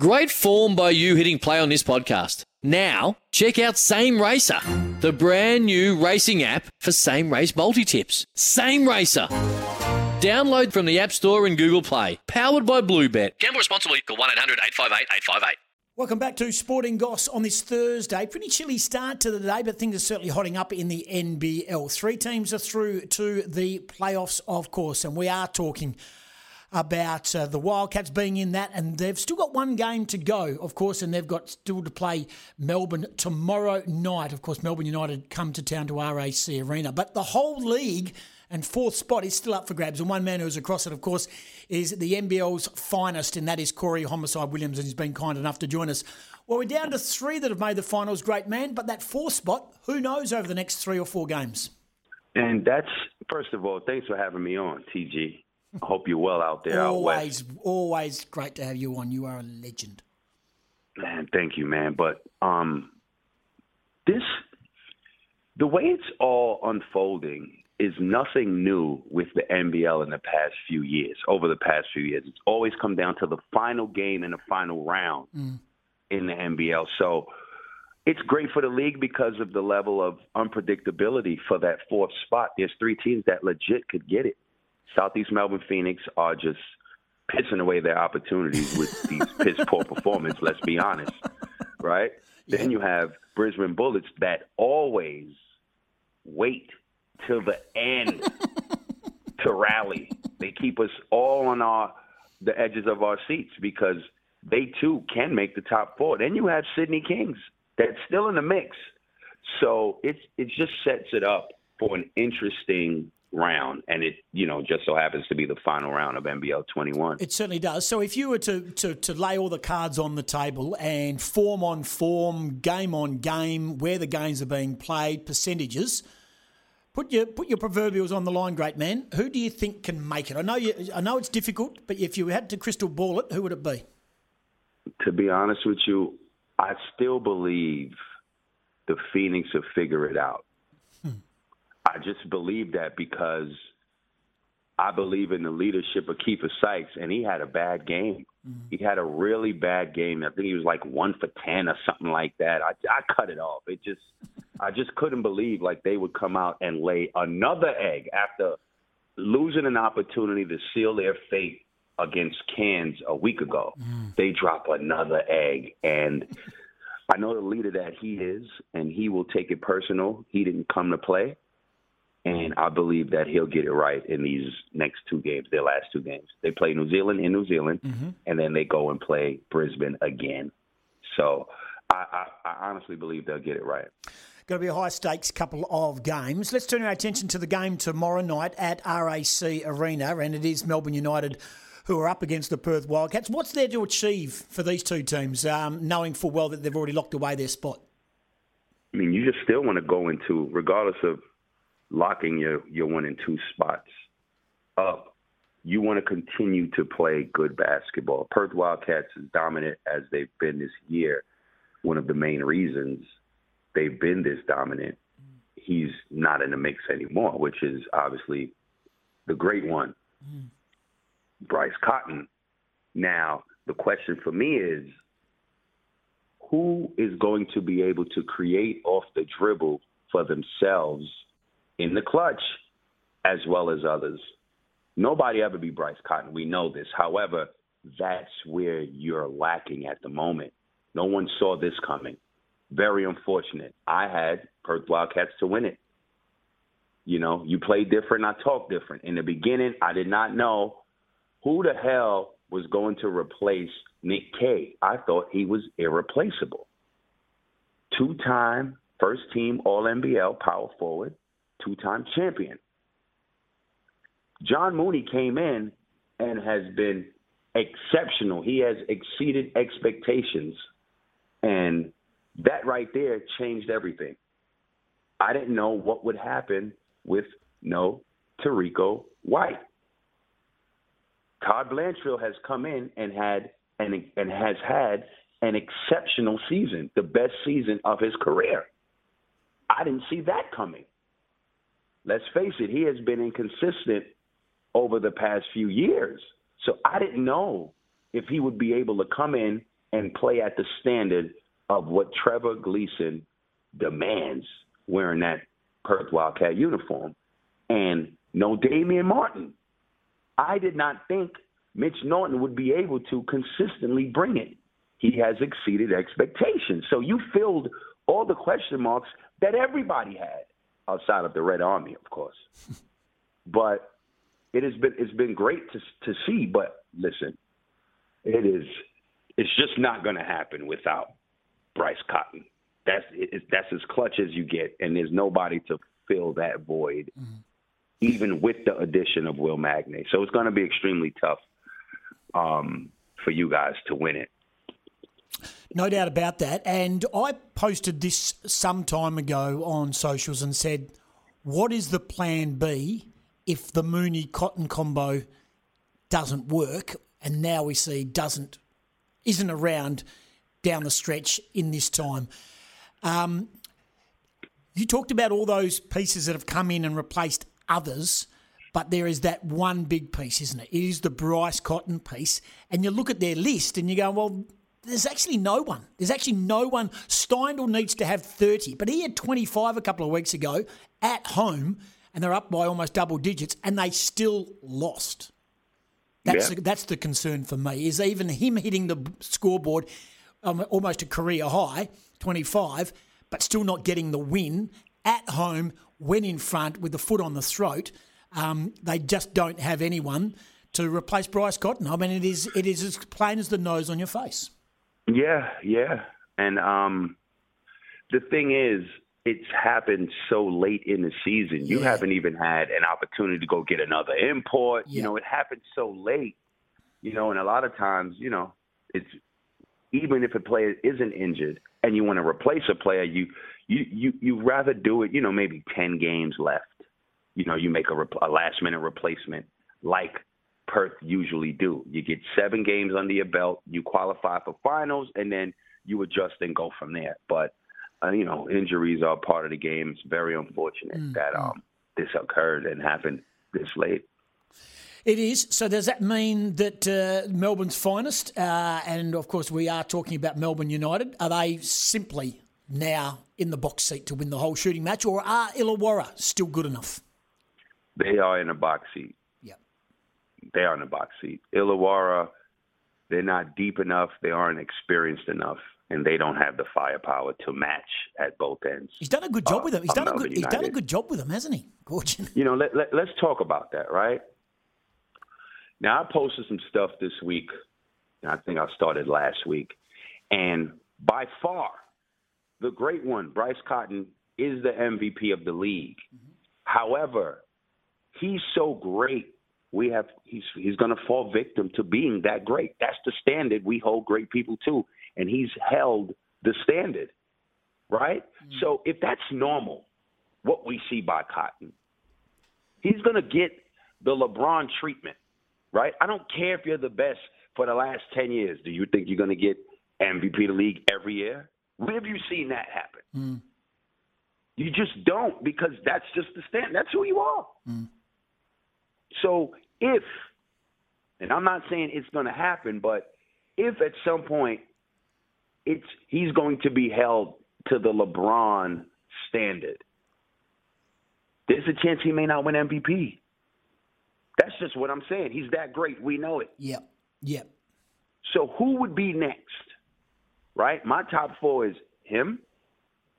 Great form by you hitting play on this podcast. Now, check out Same Racer, the brand new racing app for same race multi tips. Same Racer. Download from the App Store and Google Play. Powered by Bluebet. Gamble responsibly. Call 1 800 858 858. Welcome back to Sporting Goss on this Thursday. Pretty chilly start to the day, but things are certainly hotting up in the NBL. Three teams are through to the playoffs, of course, and we are talking about uh, the Wildcats being in that, and they've still got one game to go, of course, and they've got still to play Melbourne tomorrow night. Of course, Melbourne United come to town to RAC Arena, but the whole league and fourth spot is still up for grabs. And one man who's across it, of course, is the NBL's finest, and that is Corey Homicide Williams, and he's been kind enough to join us. Well, we're down to three that have made the finals, great man, but that fourth spot, who knows over the next three or four games? And that's first of all, thanks for having me on, TG. I hope you're well out there. out west. Always, always great to have you on. You are a legend. Man, thank you, man. But um, this, the way it's all unfolding is nothing new with the NBL in the past few years. Over the past few years, it's always come down to the final game and the final round in the NBL. So it's great for the league because of the level of unpredictability for that fourth spot. There's three teams that legit could get it. Southeast Melbourne Phoenix are just pissing away their opportunities with these piss poor performance, let's be honest. Right? Then you have Brisbane Bullets that always wait till the end to rally. They keep us all on our the edges of our seats because they too can make the top four. Then you have Sydney Kings that's still in the mix. So it's it just sets it up for an interesting round, and it you know just so happens to be the final round of NBL 21. It certainly does. So if you were to, to, to lay all the cards on the table and form on form, game on game, where the games are being played, percentages, put your put your proverbials on the line, great man. Who do you think can make it? I know you, I know it's difficult, but if you had to crystal ball it, who would it be? To be honest with you, I still believe the Phoenix will figure it out. I just believe that because I believe in the leadership of Keifer Sykes, and he had a bad game. Mm-hmm. He had a really bad game. I think he was like one for ten or something like that. I, I cut it off. It just, I just couldn't believe like they would come out and lay another egg after losing an opportunity to seal their fate against Cairns a week ago. Mm. They drop another egg, and I know the leader that he is, and he will take it personal. He didn't come to play. And I believe that he'll get it right in these next two games, their last two games. They play New Zealand in New Zealand, and then they go and play Brisbane again. So I, I, I honestly believe they'll get it right. Going to be a high stakes couple of games. Let's turn our attention to the game tomorrow night at RAC Arena, and it is Melbourne United who are up against the Perth Wildcats. What's there to achieve for these two teams, um, knowing full well that they've already locked away their spot? I mean, you just still want to go into, regardless of locking your, your one and two spots up, you want to continue to play good basketball. Perth Wildcats, as dominant as they've been this year, one of the main reasons they've been this dominant, he's not in the mix anymore, which is obviously the great one, Bryce Cotton. Now, the question for me is who is going to be able to create off the dribble for themselves in the clutch as well as others? Nobody ever be Bryce Cotton. We know this. However, that's where you're lacking at the moment. No one saw this coming. Very unfortunate. I had Perth Wildcats to win it. You know, you play different, I talk different. In the beginning, I did not know who the hell was going to replace Nick Kay. I thought he was irreplaceable. Two time first team All NBL power forward, two time champion. John Mooney came in and has been exceptional. He has exceeded expectations. And that right there changed everything. I didn't know what would happen with no Terrico White. Todd Blanchfield has come in and had and and has had an exceptional season, the best season of his career. I didn't see that coming. Let's face it, he has been inconsistent over the past few years. So I didn't know if he would be able to come in and play at the standard of what Trevor Gleeson demands wearing that Perth Wildcat uniform. And no Damian Martin. I did not think Mitch Norton would be able to consistently bring it. He has exceeded expectations. So you filled all the question marks that everybody had outside of the Red Army, of course. but it has been it's been great to to see. But listen, it is it's just not going to happen without Bryce Cotton. That's it, that's as clutch as you get, and there's nobody to fill that void, mm-hmm. even with the addition of Will Magnay. So it's going to be extremely tough um, for you guys to win it. No doubt about that. And I posted this some time ago on socials and said, "What is the plan B if the Mooney Cotton combo doesn't work?" And now we see doesn't isn't around down the stretch in this time. Um, you talked about all those pieces that have come in and replaced others, but there is that one big piece, isn't it? It is the Bryce Cotton piece. And you look at their list and you go, well, there's actually no one. There's actually no one. Steindl needs to have 30, but he had 25 a couple of weeks ago at home, and they're up by almost double digits, and they still lost. That's, yeah. the, that's the concern for me, is even him hitting the scoreboard um, almost a career high, 25, but still not getting the win at home when in front with the foot on the throat. Um, they just don't have anyone to replace Bryce Cotton. I mean, it is it is as plain as the nose on your face. Yeah, yeah, and um, the thing is, it's happened so late in the season. You yeah. haven't even had an opportunity to go get another import. Yeah. You know, it happened so late. You know, and a lot of times, you know, it's even if a player isn't injured and you want to replace a player, you you you you rather do it. You know, maybe ten games left. You know, you make a, a last minute replacement like Perth usually do. You get seven games under your belt, you qualify for finals, and then you adjust and go from there. But uh, you know, injuries are part of the game. It's very unfortunate mm-hmm. that mm. um, this occurred and happened this late. It is. So does that mean that uh, Melbourne's finest, uh, and of course we are talking about Melbourne United, are they simply now in the box seat to win the whole shooting match, or are Illawarra still good enough? They are in a box seat. They are in a box seat. Illawarra, they're not deep enough. They aren't experienced enough. And they don't have the firepower to match at both ends. He's done a good job uh, with them. He's done a good. He's done a good job with them, hasn't he, Gorgon? You know, let, let, let's talk about that, right? Now, I posted some stuff this week. I think I started last week. And by far, the great one, Bryce Cotton, is the MVP of the league. Mm-hmm. However, he's so great. We have he's he's going to fall victim to being that great. That's the standard we hold great people to, and he's held the standard, right? Mm-hmm. So if that's normal, what we see by Cotton, he's going to get the LeBron treatment right? I don't care if you're the best for the last 10 years. Do you think you're going to get MVP of the league every year? Where have you seen that happen? Mm. You just don't because that's just the stand. That's who you are. Mm. So if, and I'm not saying it's going to happen, but if at some point it's he's going to be held to the LeBron standard, there's a chance he may not win MVP. That's just what I'm saying. He's that great. We know it. Yep. Yep. So who would be next? Right? My top four is him.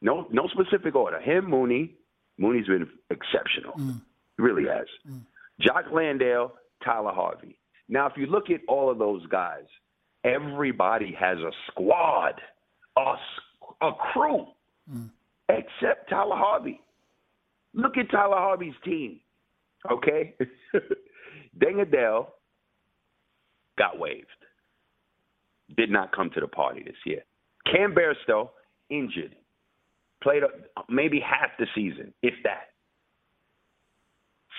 No, no specific order. Him, Mooney. Mooney's been exceptional. Mm. He really has. Mm. Jock Landale, Tyler Harvey. Now, if you look at all of those guys, everybody has a squad, a, a crew, mm. except Tyler Harvey. Look at Tyler Harvey's team. Okay? Deng Adel got waived. Did not come to the party this year. Cam Bairstow injured. Played maybe half the season, if that.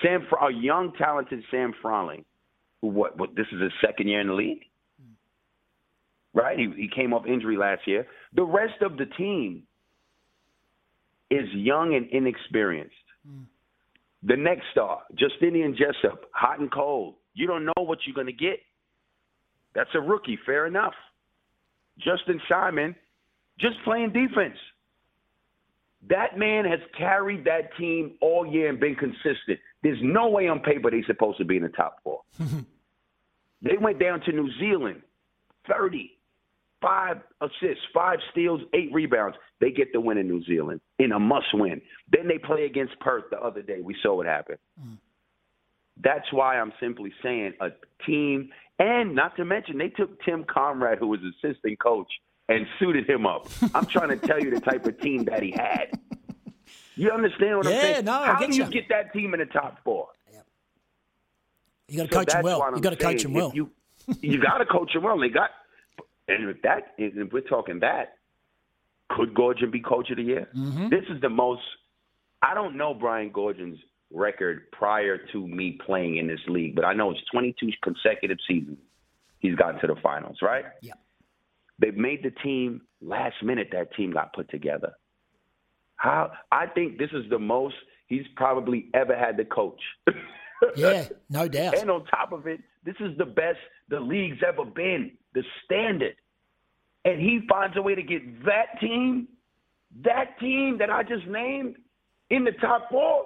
Sam, a young, talented Sam Froling, who what, what this is his second year in the league, right? He, he came off injury last year. The rest of the team is young and inexperienced. Mm. The next star, Justinian Jessup, hot and cold. You don't know what you're going to get. That's a rookie, fair enough. Justin Simon, just playing defense. That man has carried that team all year and been consistent. There's no way on paper they're supposed to be in the top four. they went down to New Zealand, 30, five assists, five steals, eight rebounds. They get the win in New Zealand in a must win. Then they play against Perth the other day. We saw what happened. Mm. That's why I'm simply saying a team, and not to mention, they took Tim Coenraad, who was assistant coach, and suited him up. I'm trying to tell you the type of team that he had. You understand what yeah, I'm saying? No, How do you. you get that team in the top four? Yep. You got to so coach him well. You got to coach him well. You, you got to coach him well. They got, and if that, if we're talking that, could Goorjian be coach of the year? Mm-hmm. This is the most. I don't know Brian Goorjian's record prior to me playing in this league, but I know it's 22 consecutive seasons he's gotten to the finals, right? Yeah. They've made the team last minute. That team got put together. How I think this is the most he's probably ever had to coach. yeah, no doubt. And on top of it, this is the best the league's ever been, the standard. And he finds a way to get that team, that team that I just named, in the top four.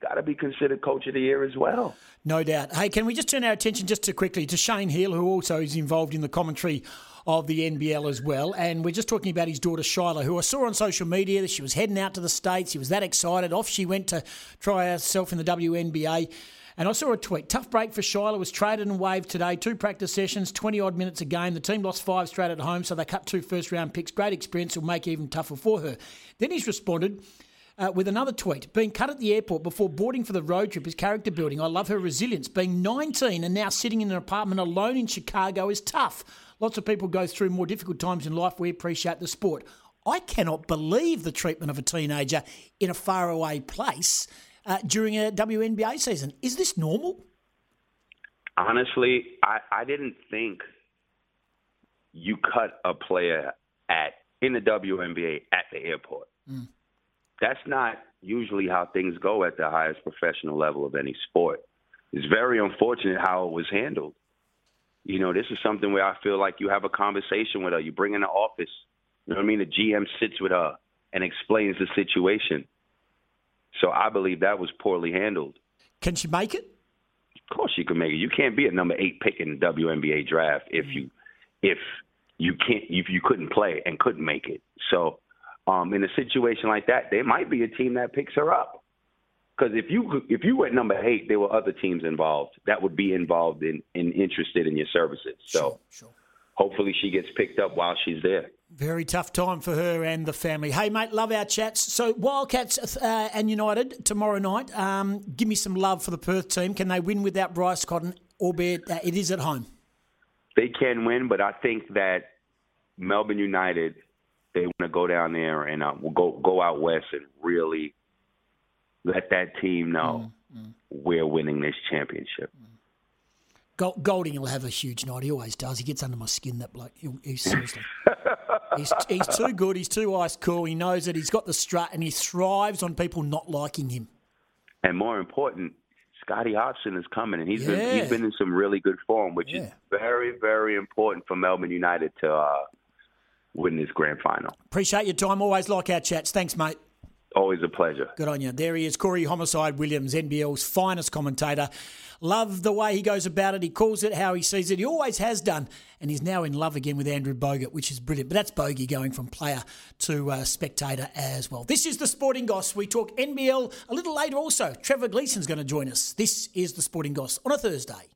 Got to be considered coach of the year as well. No doubt. Hey, can we just turn our attention just to quickly to Shane Heal, who also is involved in the commentary of the NBL as well. And we're just talking about his daughter Shyla, who I saw on social media that she was heading out to the States. She was that excited. Off she went to try herself in the WNBA. And I saw a tweet. Tough break for Shyla. Was traded and waived today. Two practice sessions, 20 odd minutes a game. The team lost five straight at home, so they cut two first round picks. Great experience will make even tougher for her. Then he's responded. Uh, with another tweet. Being cut at the airport before boarding for the road trip is character building. I love her resilience. Being 19 and now sitting in an apartment alone in Chicago is tough. Lots of people go through more difficult times in life. We appreciate the sport. I cannot believe the treatment of a teenager in a faraway place uh, during a WNBA season. Is this normal? Honestly, I, I didn't think you cut a player at in the WNBA at the airport. Mm. That's not usually how things go at the highest professional level of any sport. It's very unfortunate how it was handled you know, this is something where I feel like you have a conversation with her. You bring in the office. You know what I mean? The GM sits with her and explains the situation. So I believe that was poorly handled. Can she make it? Of course she can make it. You can't be a number eight pick in the WNBA draft if you if you can't if you couldn't play and couldn't make it. So um, in a situation like that, there might be a team that picks her up. Because if you if you were at number eight, there were other teams involved that would be involved in and in, interested in your services. So sure, sure. hopefully she gets picked up while she's there. Very tough time for her and the family. Hey, mate, love our chats. So, Wildcats uh, and United tomorrow night. Um, give me some love for the Perth team. Can they win without Bryce Cotton, albeit uh, it is at home? They can win, but I think that Melbourne United, they want to go down there and uh, go go out west and really let that team know mm, mm. we're winning this championship. Mm. Goulding will have a huge night. He always does. He gets under my skin. That bloke. He, he's seriously. he's, he's too good. He's too ice cool. He knows that he's got the strut, and he thrives on people not liking him. And more important, Scotty Hopson is coming, and he's yeah. been he's been in some really good form, which yeah. is very very important for Melbourne United to uh, win this grand final. Appreciate your time. Always like our chats. Thanks, mate. Always a pleasure. Good on you. There he is, Corey Homicide Williams, NBL's finest commentator. Love the way he goes about it. He calls it how he sees it. He always has done. And he's now in love again with Andrew Bogut, which is brilliant. But that's Bogey going from player to uh, spectator as well. This is the Sporting Goss. We talk NBL a little later also. Trevor Gleeson's going to join us. This is the Sporting Goss on a Thursday.